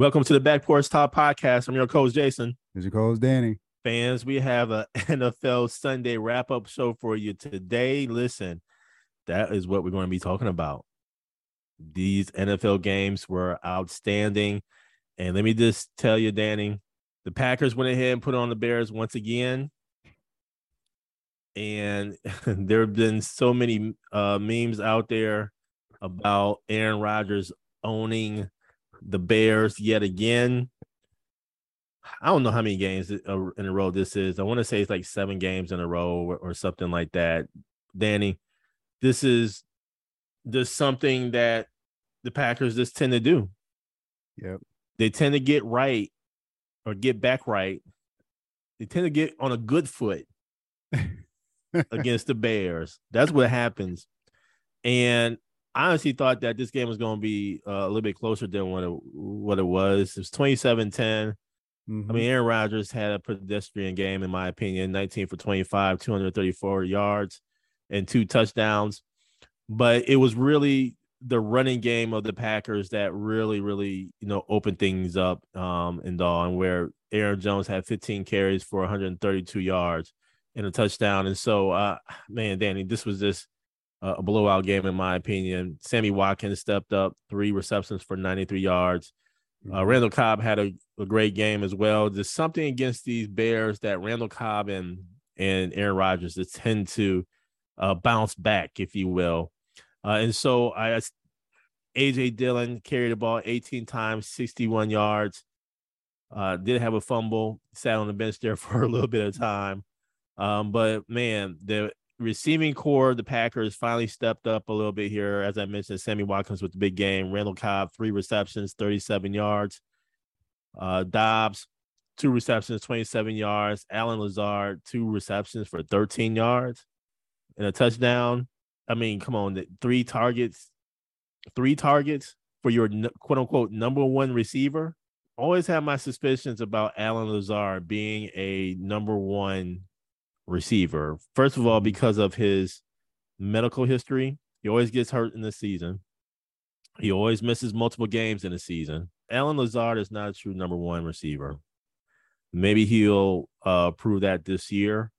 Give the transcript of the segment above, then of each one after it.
Welcome to the Back Porch Talk podcast. I'm your coach, Jason. This your coach, Danny. Fans, we have a NFL Sunday wrap up show for you today. Listen, that is what we're going to be talking about. These NFL games were outstanding. And let me just tell you, Danny, the Packers went ahead and put on the Bears once again. And there have been so many uh, memes out there about Aaron Rodgers owning the Bears yet again. I don't know how many games uh, in a row this is. I want to say it's like seven games in a row or, or something like that. Danny, this is just something that the Packers just tend to do. Yep. They tend to get right or get back right. They tend to get on a good foot against the Bears. That's what happens. And I honestly thought that this game was going to be uh, a little bit closer than what it, what it was. It was 27 10. Mm-hmm. I mean, Aaron Rodgers had a pedestrian game, in my opinion 19 for 25, 234 yards, and two touchdowns. But it was really the running game of the Packers that really, really, you know, opened things up um, in Dawn, where Aaron Jones had 15 carries for 132 yards and a touchdown. And so, uh, man, Danny, this was just a blowout game in my opinion. Sammy Watkins stepped up, three receptions for 93 yards. Uh, mm-hmm. Randall Cobb had a, a, great game as well. There's something against these Bears that Randall Cobb and and Aaron Rodgers that tend to uh, bounce back, if you will. Uh, and so I AJ Dillon carried the ball 18 times, 61 yards. Uh, did have a fumble, sat on the bench there for a little bit of time. Um, but man, the receiving core, the Packers finally stepped up a little bit here. As I mentioned, Sammy Watkins with the big game. Randall Cobb, three receptions, 37 yards. Uh, Doubs, two receptions, 27 yards. Allen Lazard, two receptions for 13 yards and a touchdown. I mean, come on, three targets, three targets for your quote unquote number one receiver. Always have my suspicions about Allen Lazard being a number one receiver. First of all, because of his medical history, he always gets hurt in the season. He always misses multiple games in a season. Allen Lazard is not a true number one receiver. Maybe he'll uh, prove that this year.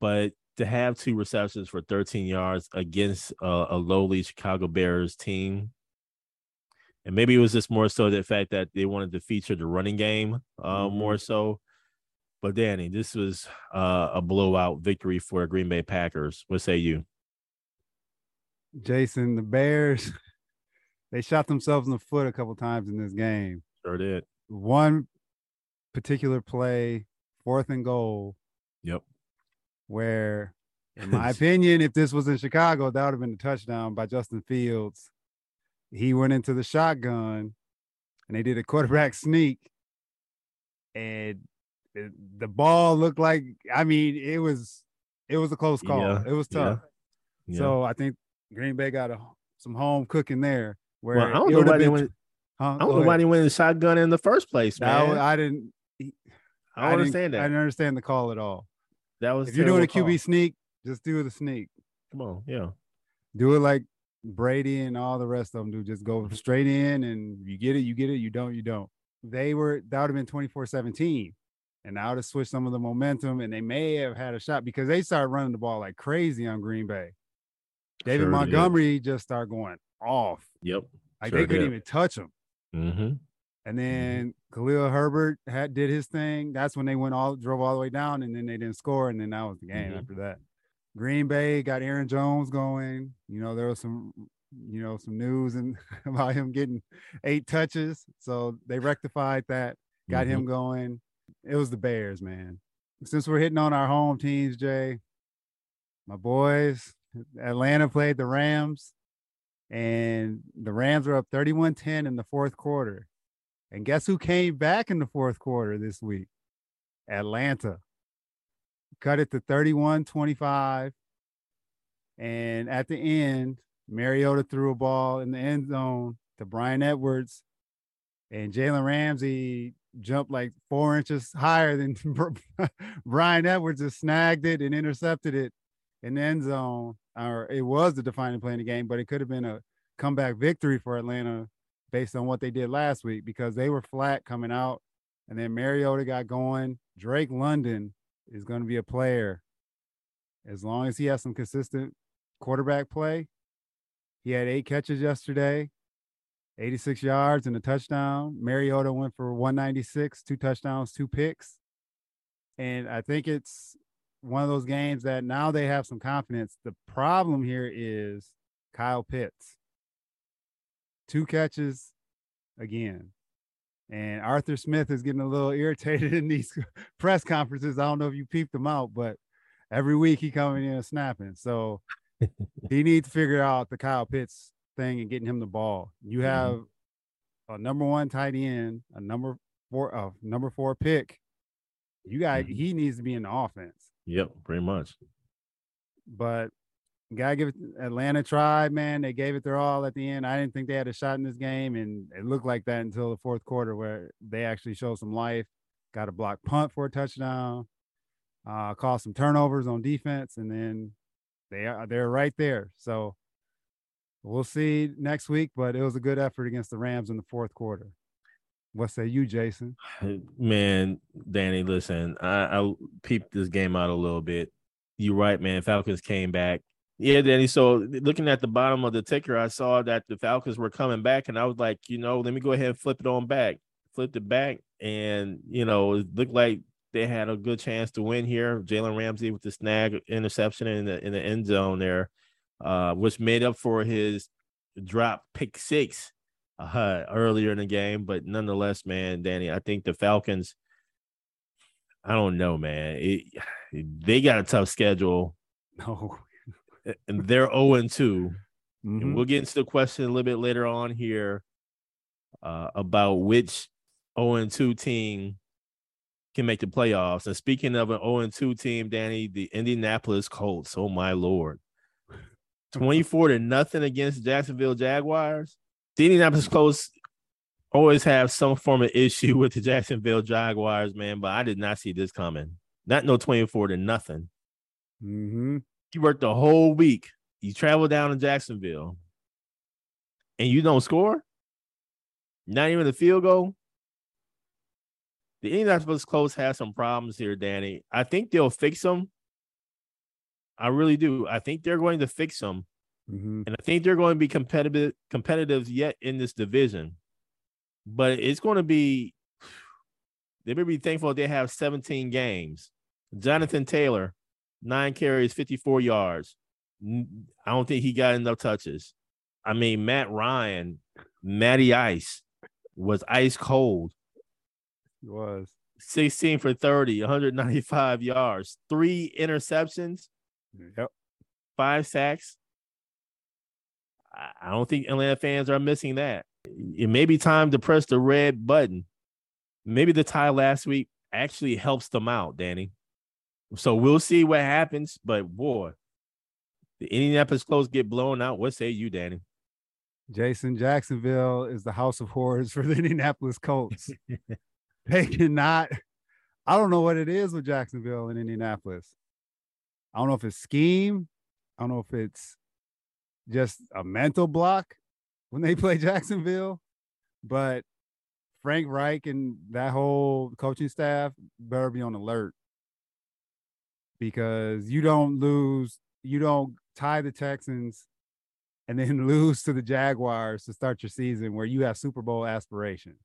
But to have two receptions for 13 yards against a, a lowly Chicago Bears team, and maybe it was just more so the fact that they wanted to feature the running game uh, mm-hmm. more so but Danny, this was uh, a blowout victory for Green Bay Packers. What say you? Jason, the Bears, they shot themselves in the foot a couple times in this game. Sure did. One particular play, fourth and goal. Yep. Where, in my opinion, if this was in Chicago, that would have been a touchdown by Justin Fields. He went into the shotgun and they did a quarterback sneak. And the ball looked like I mean it was it was a close call. Yeah, it was tough. Yeah, yeah. So I think Green Bay got a, some home cooking there. Where well, I don't know why they went. Huh? I don't know why they went in shotgun in the first place, man. I didn't. I don't I understand that. I didn't understand the call at all. That was if you're doing a QB call. sneak, just do the sneak. Come on, yeah. Do it like Brady and all the rest of them do. Just go straight in, and you get it, you get it. You don't, you don't. They were that would have been 24 17 and now to switch some of the momentum, and they may have had a shot because they started running the ball like crazy on Green Bay. David sure Montgomery did. just started going off. Yep. Like sure they couldn't did. even touch him. Mm-hmm. And mm-hmm. then mm-hmm. Khalil Herbert had did his thing. That's when they went all drove all the way down, and then they didn't score, and then that was the game mm-hmm. after that. Green Bay got Aaron Jones going. You know, there was some, you know, some news and about him getting eight touches. So they rectified that, got mm-hmm. him going. It was the Bears, man. Since we're hitting on our home teams, Jay, my boys, Atlanta played the Rams, and the Rams were up 31 10 in the fourth quarter. And guess who came back in the fourth quarter this week? Atlanta. Cut it to 31 25. And at the end, Mariota threw a ball in the end zone to Bryan Edwards. And Jalen Ramsey jumped like four inches higher than Bryan Edwards just snagged it and intercepted it in the end zone. Or it was the defining play in the game, but it could have been a comeback victory for Atlanta based on what they did last week because they were flat coming out. And then Mariota got going. Drake London is going to be a player as long as he has some consistent quarterback play. He had eight catches yesterday, 86 yards and a touchdown. Mariota went for 196, two touchdowns, two picks. And I think it's one of those games that now they have some confidence. The problem here is Kyle Pitts. Two catches again. And Arthur Smith is getting a little irritated in these press conferences. I don't know if you peeped them out, but every week he coming in and snapping. So he needs to figure out the Kyle Pitts thing and getting him the ball. You mm-hmm. have mm-hmm. a number one tight end, a number four, uh, number four pick. You got mm-hmm. he needs to be in the offense. Yep, pretty much. But gotta give it Atlanta tried, man. They gave it their all at the end. I didn't think they had a shot in this game, and it looked like that until the fourth quarter, where they actually showed some life. Got a block punt for a touchdown. Uh, caused some turnovers on defense, and then they are they're right there. So we'll see next week, but it was a good effort against the Rams in the fourth quarter. What say you, Jason? Man, Danny, listen, I, I peeped this game out a little bit. You're right, man. Falcons came back. Yeah, Danny. So looking at the bottom of the ticker, I saw that the Falcons were coming back, and I was like, you know, let me go ahead and flip it on back. Flipped it back, and you know, it looked like they had a good chance to win here. Jalen Ramsey with the snag interception in the in the end zone there uh, which made up for his drop pick six uh, earlier in the game. But nonetheless, man, Danny, I think the Falcons. I don't know, man. It, they got a tough schedule. No, and they're zero oh and 2 mm-hmm. And we'll get into the question a little bit later on here uh, about which zero oh and two team can make the playoffs. And speaking of an 0 and 2 team, Danny, the Indianapolis Colts. Oh my lord. 24 to nothing against Jacksonville Jaguars. The Indianapolis Colts always have some form of issue with the Jacksonville Jaguars, man, but I did not see this coming. Not no 24 to nothing. Mm-hmm. You worked the whole week. You travel down to Jacksonville and you don't score? Not even the field goal? The Indianapolis Colts have some problems here, Danny. I think they'll fix them I really do. I think they're going to fix them, mm-hmm. and I think they're going to be competitive, competitive yet in this division. But it's going to be. They may be thankful they have 17 games. Jonathan Taylor, nine carries, 54 yards. I don't think he got enough touches. I mean, Matt Ryan, Matty Ice was ice cold. He was 16 for 30, 195 yards, three interceptions. Mm-hmm. Yep. Five sacks. I don't think Atlanta fans are missing that. It may be time to press the red button. Maybe the tie last week actually helps them out, Danny. So we'll see what happens. But boy, the Indianapolis Colts get blown out. What say you, Danny? Jason Jacksonville is the house of horrors for the Indianapolis Colts. they cannot. I don't know what it is with Jacksonville and Indianapolis. I don't know if it's scheme. I don't know if it's just a mental block when they play Jacksonville, but Frank Reich and that whole coaching staff better be on alert because you don't lose, you don't tie the Texans and then lose to the Jaguars to start your season where you have Super Bowl aspirations.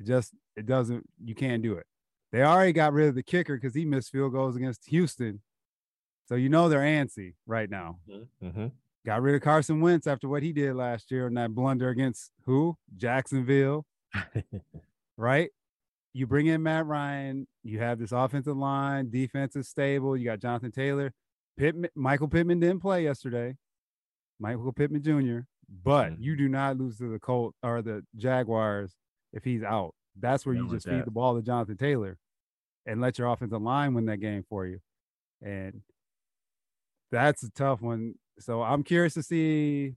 It just it doesn't you can't do it. They already got rid of the kicker because he missed field goals against Houston so you know they're antsy right now. Mm-hmm. mm-hmm. Got rid of Carson Wentz after what he did last year and that blunder against who? Jacksonville. right? You bring in Matt Ryan. You have this offensive line. Defense is stable. You got Jonathan Taylor. Pittman, Michael Pittman didn't play yesterday. Michael Pittman Jr. But mm-hmm. you do not lose to the Colt or the Jaguars if he's out. That's where Yeah, you just feed the ball to Jonathan Taylor and let your offensive line win that game for you. And that's a tough one. So I'm curious to see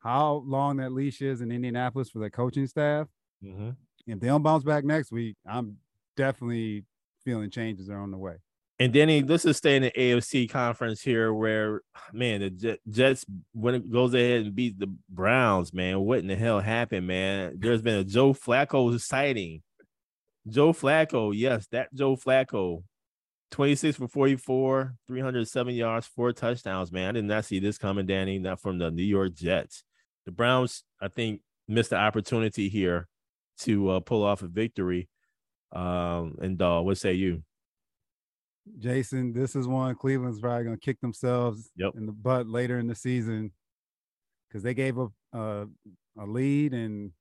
how long that leash is in Indianapolis for the coaching staff. Mm-hmm. If they don't bounce back next week, I'm definitely feeling changes are on the way. And Danny, let's just stay in the AFC conference here, where man, the Jets when it goes ahead and beat the Browns, man, what in the hell happened, man? There's been a Joe Flacco sighting. Joe Flacco, yes, that Joe Flacco, 26 for 44, 307 yards, four touchdowns, man. I did not see this coming, Danny, not from the New York Jets. The Browns, I think, missed the opportunity here to uh, pull off a victory. Um, and uh, what say you? Jason, this is one Cleveland's probably going to kick themselves Yep. in the butt later in the season because they gave up a, a lead and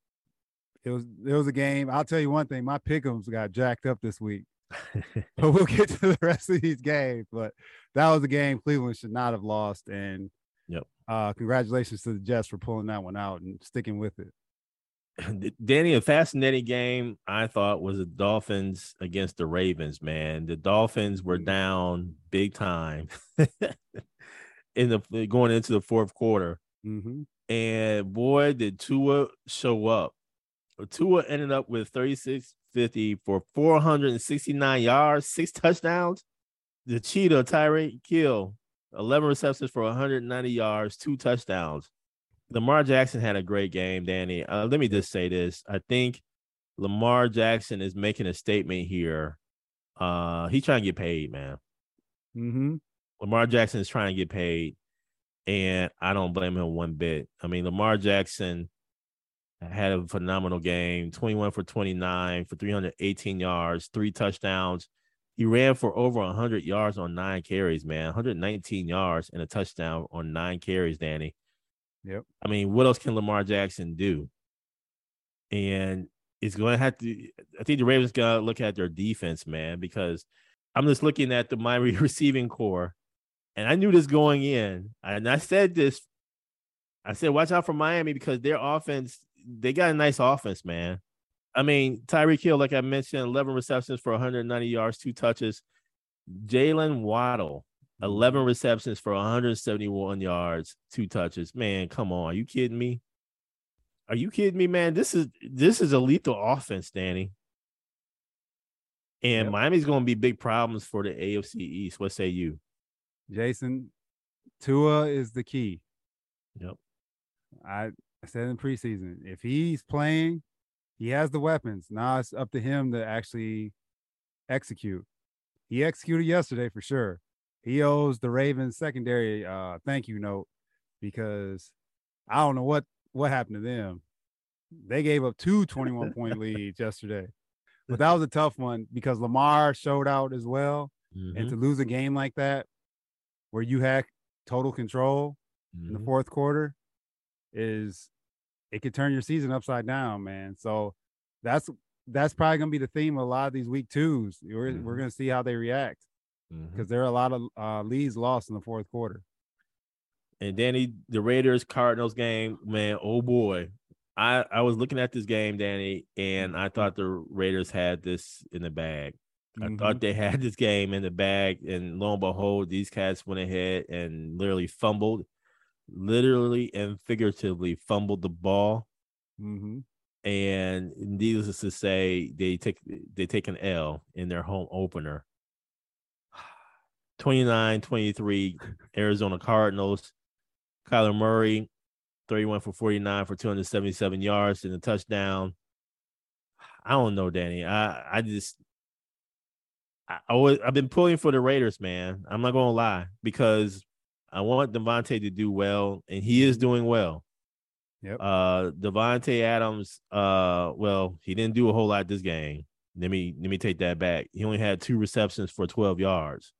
it was it was a game. I'll tell you one thing: my pickums got jacked up this week. but we'll get to the rest of these games. But that was a game Cleveland should not have lost. And Yep. uh, congratulations to the Jets for pulling that one out and sticking with it. Danny, a fascinating game I thought was the Dolphins against the Ravens, man. The Dolphins were Mm. down big time in the going into the fourth quarter. Mm-hmm. And boy, did Tua show up. Tua ended up with 36 50 for 469 yards, six touchdowns. The cheetah, Tyreek Hill, 11 receptions for 190 yards, two touchdowns. Lamar Jackson had a great game, Danny. Uh, let me just say this. I think Lamar Jackson is making a statement here. Uh, he's trying to get paid, man. Mm-hmm. Lamar Jackson is trying to get paid, and I don't blame him one bit. I mean, Lamar Jackson had a phenomenal game 21 for 29 for 318 yards, three touchdowns. He ran for over 100 yards on nine carries, man. 119 yards and a touchdown on nine carries, Danny. Yep. I mean, what else can Lamar Jackson do? And it's going to have to. I think the Ravens got to look at their defense, man, because I'm just looking at the Miami receiving core, and I knew this going in, and I said this. I said, watch out for Miami because their offense, they got a nice offense, man. I mean, Tyreek Hill, like I mentioned, 11 receptions for 190 yards, two touches. Jaylen Waddle, 11 mm-hmm. receptions for 171 yards, two touches. Man, come on. Are you kidding me? Are you kidding me, man? This is this is a lethal offense, Danny. And Yep. Miami's going to be big problems for the AFC East. What say you? Jason, Tua is the key. Yep. I I said in preseason, if he's playing, he has the weapons. Now it's up to him to actually execute. He executed yesterday for sure. He owes the Ravens secondary uh thank you note because I don't know what what happened to them. They gave up two 21 point leads yesterday. But that was a tough one because Lamar showed out as well. Mhm, And to lose a game like that where you had total control in the mhm. fourth quarter is it could turn your season upside down, man. So that's that's probably gonna be the theme of a lot of these week twos. We're we're Mhm. gonna see how they react because there are a lot of uh, leads lost in the fourth quarter. And Danny, the Raiders Cardinals game, man, oh boy. I, I was looking at this game, Danny, and I thought the Raiders had this in the bag. I Mhm. thought they had this game in the bag, and lo and behold, these cats went ahead and literally fumbled, literally and figuratively fumbled the ball. Mhm. And needless to say, they take they take an L in their home opener. 29-23, Arizona Cardinals. Kyler Murray, 31 for 49 for 277 yards and a touchdown. I don't know, Danny. I I just I, I've been pulling for the Raiders, man. I'm not gonna lie because I want Davante to do well, and he is doing well. Yep. Uh, Davante Adams. Uh, well, he didn't do a whole lot this game. Let me let me take that back. He only had two receptions for 12 yards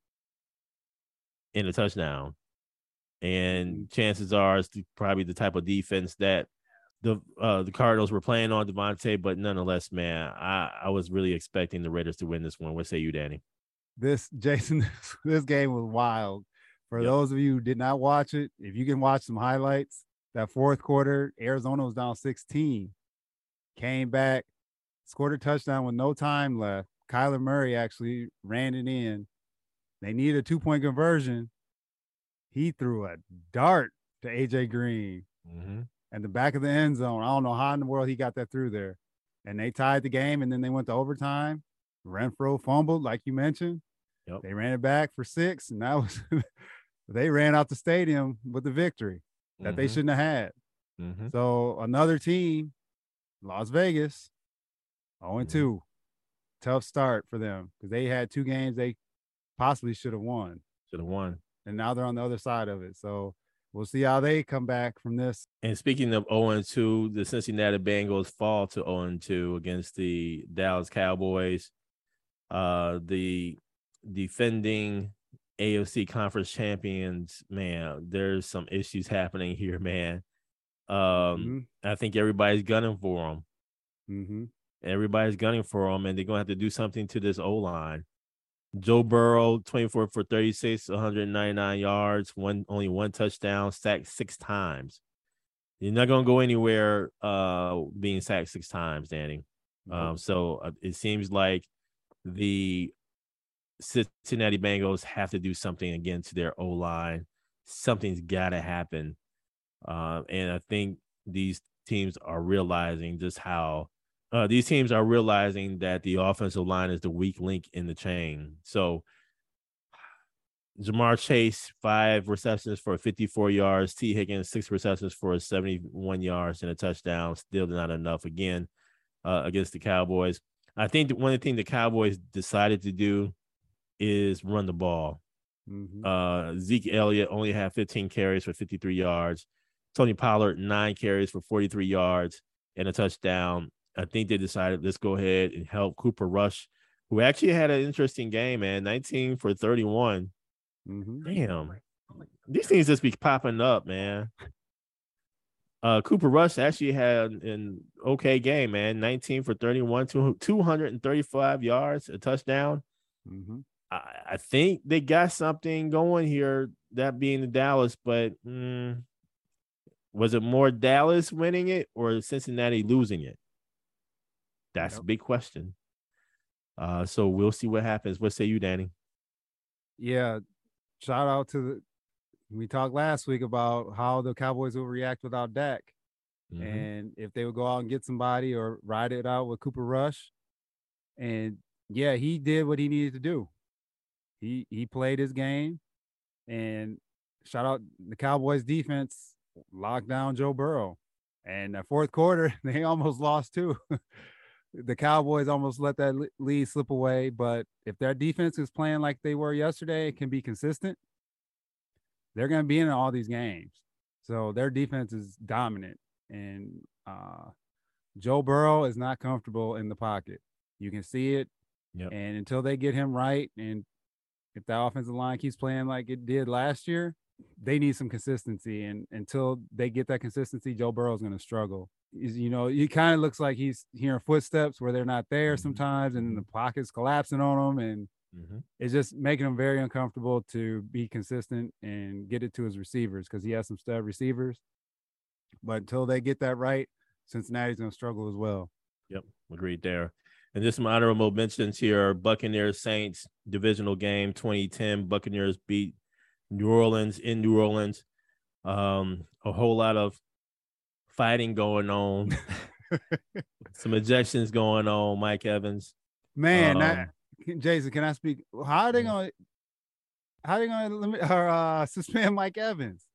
in a touchdown, and chances are it's probably the type of defense that the uh the Cardinals were playing on Davante. But nonetheless, man, I I was really expecting the Raiders to win this one. What say you, Danny? This Jason, this game was wild. For Yep. those of you who did not watch it, if you can watch some highlights, that fourth quarter, Arizona was down 16. came back, scored a touchdown with no time left. Kyler Murray actually ran it in. They needed a two point conversion. He threw a dart to AJ Green Mm-hmm. and the back of the end zone. I don't know how in the world he got that through there. And they tied the game and then they went to overtime. Renfrow fumbled, like you mentioned. Yep. They ran it back for six, and that was they ran out the stadium with the victory that they shouldn't have had. Mm-hmm. So another team, Las Vegas, 0 and 2. Tough start for them because they had two games they possibly should have won. Should have won. And now they're on the other side of it. So we'll see how they come back from this. And speaking of 0 and 2, the Cincinnati Bengals fall to 0 and 2 against the Dallas Cowboys. Uh, the defending AFC conference champions, man, there's some issues happening here, man. Um, I think everybody's gunning for them. Mm-hmm. Everybody's gunning for them, and they're gonna have to do something to this O line. Joe Burrow, 24 for 36, 199 yards, one only one touchdown, sacked six times. You're not gonna go anywhere uh being sacked six times, Danny. Um, so uh, it seems like the Cincinnati Bengals have to do something again to their O line. Something's got to happen, uh, and I think these teams are realizing just how uh, these teams are realizing that the offensive line is the weak link in the chain. So Ja'Marr Chase, five receptions for 54 yards. Tee Higgins, six receptions for 71 yards and a touchdown. Still not enough again uh, against the Cowboys. I think one of the things the Cowboys decided to do is run the ball. Mhm. Uh, Zeke Elliott only had 15 carries for 53 yards. Tony Pollard, nine carries for 43 yards and a touchdown. I think they decided let's go ahead and help Cooper Rush, who actually had an interesting game, man. 19 for 31. Mhm. Damn. These things just be popping up, man. Uh, Cooper Rush actually had an okay game, man. 19 for 31, two- 235 yards, a touchdown. Mhm. I, I think they got something going here, that being the Dallas, but mm, was it more Dallas winning it or Cincinnati losing it? That's a big question. Uh, so we'll see what happens. What say you, Danny? Yeah. Shout out to the we talked last week about how the Cowboys will react without Dak. Mhm. and if they would go out and get somebody or ride it out with Cooper Rush. And yeah, he did what he needed to do. He he played his game, and shout out the Cowboys defense locked down Joe Burrow. And the fourth quarter, they almost lost too. the Cowboys almost let that lead slip away. But if their defense is playing like they were yesterday, it can be consistent. They're going to be in all these games. So their defense is dominant and uh, Joe Burrow is not comfortable in the pocket. You can see it, Yep. and until they get him right, and if that offensive line keeps playing like it did last year, they need some consistency. And until they get that consistency, Joe Burrow's going to struggle. He's- You know, he kind of looks like he's hearing footsteps where they're not there Mhm. sometimes, and then the pocket's collapsing on him, and Mhm. it's just making him very uncomfortable to be consistent and get it to his receivers because he has some stud receivers. But until they get that right, Cincinnati's going to struggle as well. Yep, agreed there. And just some honorable mentions here: Buccaneers Saints divisional game 2010. Buccaneers beat New Orleans in New Orleans. Um, a whole lot of fighting going on, some ejections going on. Mike Evans. Man, Um, that, Jason, can I speak? How are they going? to How are they to limit or uh, suspend Mike Evans?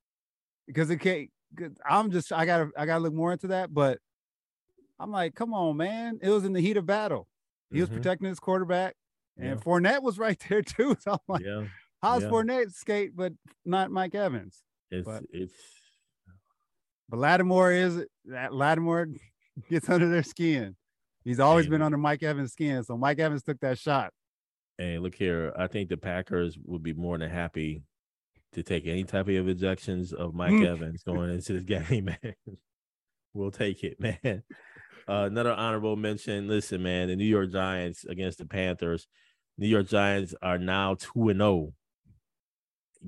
Because it can't. I'm just. I gotta. I gotta look more into that. But I'm like, come on, man! It was in the heat of battle. He was Mhm. protecting his quarterback, and Yeah. Fournette was right there too. So I'm like, Yeah, how's yeah. Fournette skate, but not Mike Evans? it's But- it's But Lattimore is that Lattimore gets under their skin. He's always been under Mike Evans' skin. So Mike Evans took that shot. Hey, look here. I think the Packers would be more than happy to take any type of ejections of Mike Mm. Evans going into this game, man. we'll take it, man. Uh, another honorable mention. Listen, man, the New York Giants against the Panthers. New York Giants are now two and zero.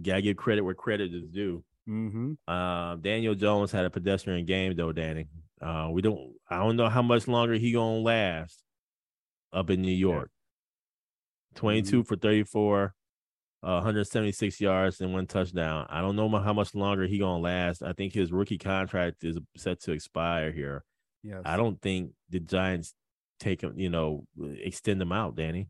Gotta give credit where credit is due. Mm-hmm. Uh, Daniel Jones had a pedestrian game though, Danny. Uh, we don't. I don't know how much longer he gonna last up in New York. 22 Mm-hmm. for 34, uh, 176 yards and one touchdown. I don't know how much longer he gonna last. I think his rookie contract is set to expire here. Yes. I don't think the Giants take him, you know, extend him out, Danny.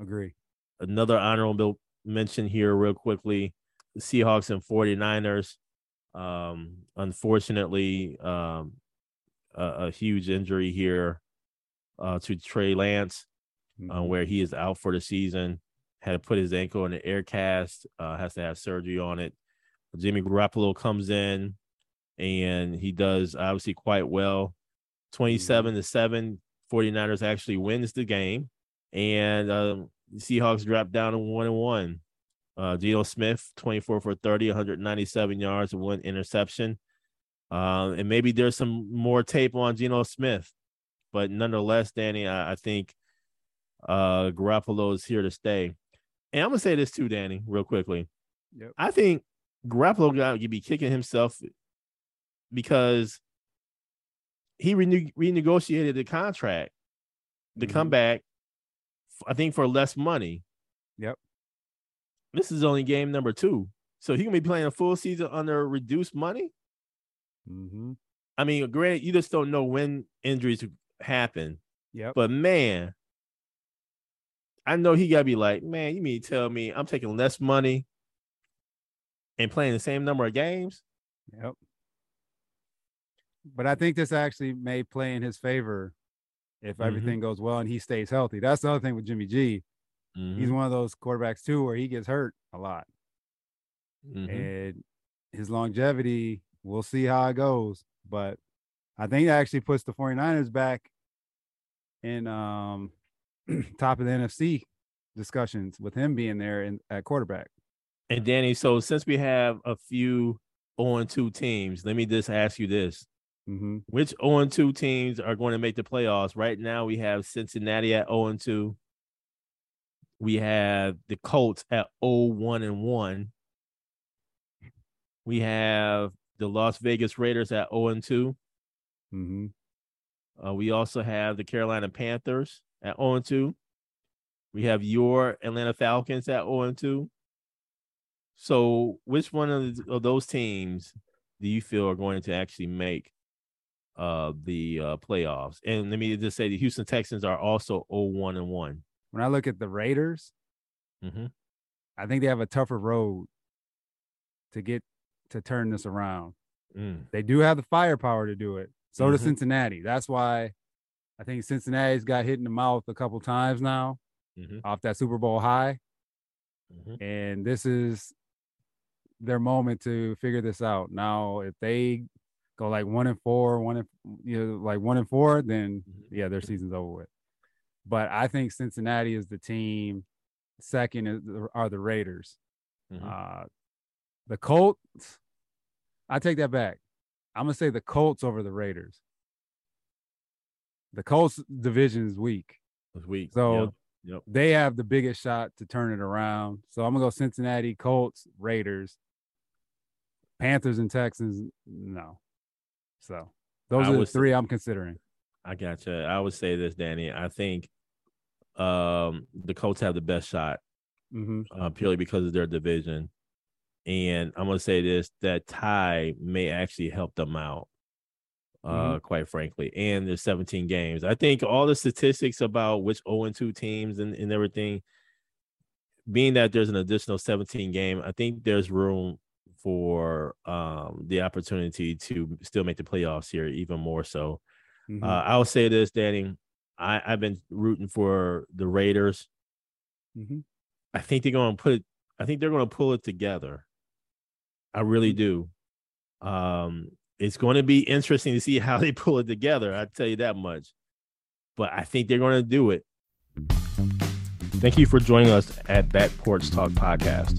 agree. Another honorable mention here, real quickly the Seahawks and 49ers. Um, unfortunately, um, a, a huge injury here uh, to Trey Lance, uh, Mhm. where he is out for the season. Had to put his ankle in an air cast, uh, has to have surgery on it. Jimmy Garoppolo comes in and he does obviously quite well. 27 to 7, 49ers actually wins the game. And um, the Seahawks drop down to one and one. Uh, Geno Smith, 24 for 30, 197 yards and one interception. Um, and maybe there's some more tape on Geno Smith, but nonetheless, Danny, I, I think uh Garoppolo is here to stay. And I'm gonna say this too, Danny, real quickly. Yep. I think Garoppolo got to be kicking himself because he rene- renegotiated the contract to come Mhm. back. I think for less money. Yep. This is only game number two, so he gonna be playing a full season under reduced money. Mhm. I mean, granted, you just don't know when injuries happen, Yep. but man, I know he gotta be like, man, you mean tell me I'm taking less money and playing the same number of games? Yep. But I think this actually may play in his favor if Mhm. everything goes well and he stays healthy. That's the other thing with Jimmy G. He's Mhm, one of those quarterbacks too where he gets hurt a lot. mhm. And his longevity, we'll see how it goes. But I think that actually puts the 49ers back in um top of the NFC discussions with him being there in at quarterback. And Danny, so since we have a few on 2 teams, let me just ask you this. Hmm Which 0 2 teams are going to make the playoffs? Right now, we have Cincinnati at 0 2. We have the Colts at 0 1 and 1. We have the Las Vegas Raiders at 0 2. hmm Uh, we also have the Carolina Panthers at 0 2. We have your Atlanta Falcons at 0 2. So, which one of, the, of those teams do you feel are going to actually make uh, the uh, playoffs? And let me just say the Houston Texans are also 0 1 and one When I look at the Raiders, Mm-hmm. I think they have a tougher road to get to turn this around. Mm. They do have the firepower to do it. So does Mhm. Cincinnati. That's why I think Cincinnati's got hit in the mouth a couple times now Mhm. off that Super Bowl high. Mhm. And this is their moment to figure this out. Now, if they go like one and four, one and you know, like one and four, then Mhm. yeah, their season's over with. But I think Cincinnati is the team. Second is, are the Raiders. Mhm. Uh, the Colts, I take that back. I'm gonna say the Colts over the Raiders. The Colts division is weak. This week. So Yep. Yep. they have the biggest shot to turn it around. So I'm gonna go Cincinnati, Colts, Raiders, Panthers, and Texans. No. So those I are the would say- three I'm considering. I gotcha. I would say this, Danny. I think um, the Colts have the best shot hmm uh, purely because of their division. And I'm gonna say this: that tie may actually help them out, uh, quite frankly. And there's 17 games. I think all the statistics about which 0 2 teams and, and everything, being that there's an additional 17 game, I think there's room for um, the opportunity to still make the playoffs here, even more so. Mhm. Uh, I'll say this, Danny. I, I've been rooting for the Raiders. Mhm. I think they're going to put it. I think they're going to pull it together. I really do. Um, it's going to be interesting to see how they pull it together. I tell you that much. But I think they're going to do it. Thank you for joining us at Back Porch Talk Podcast.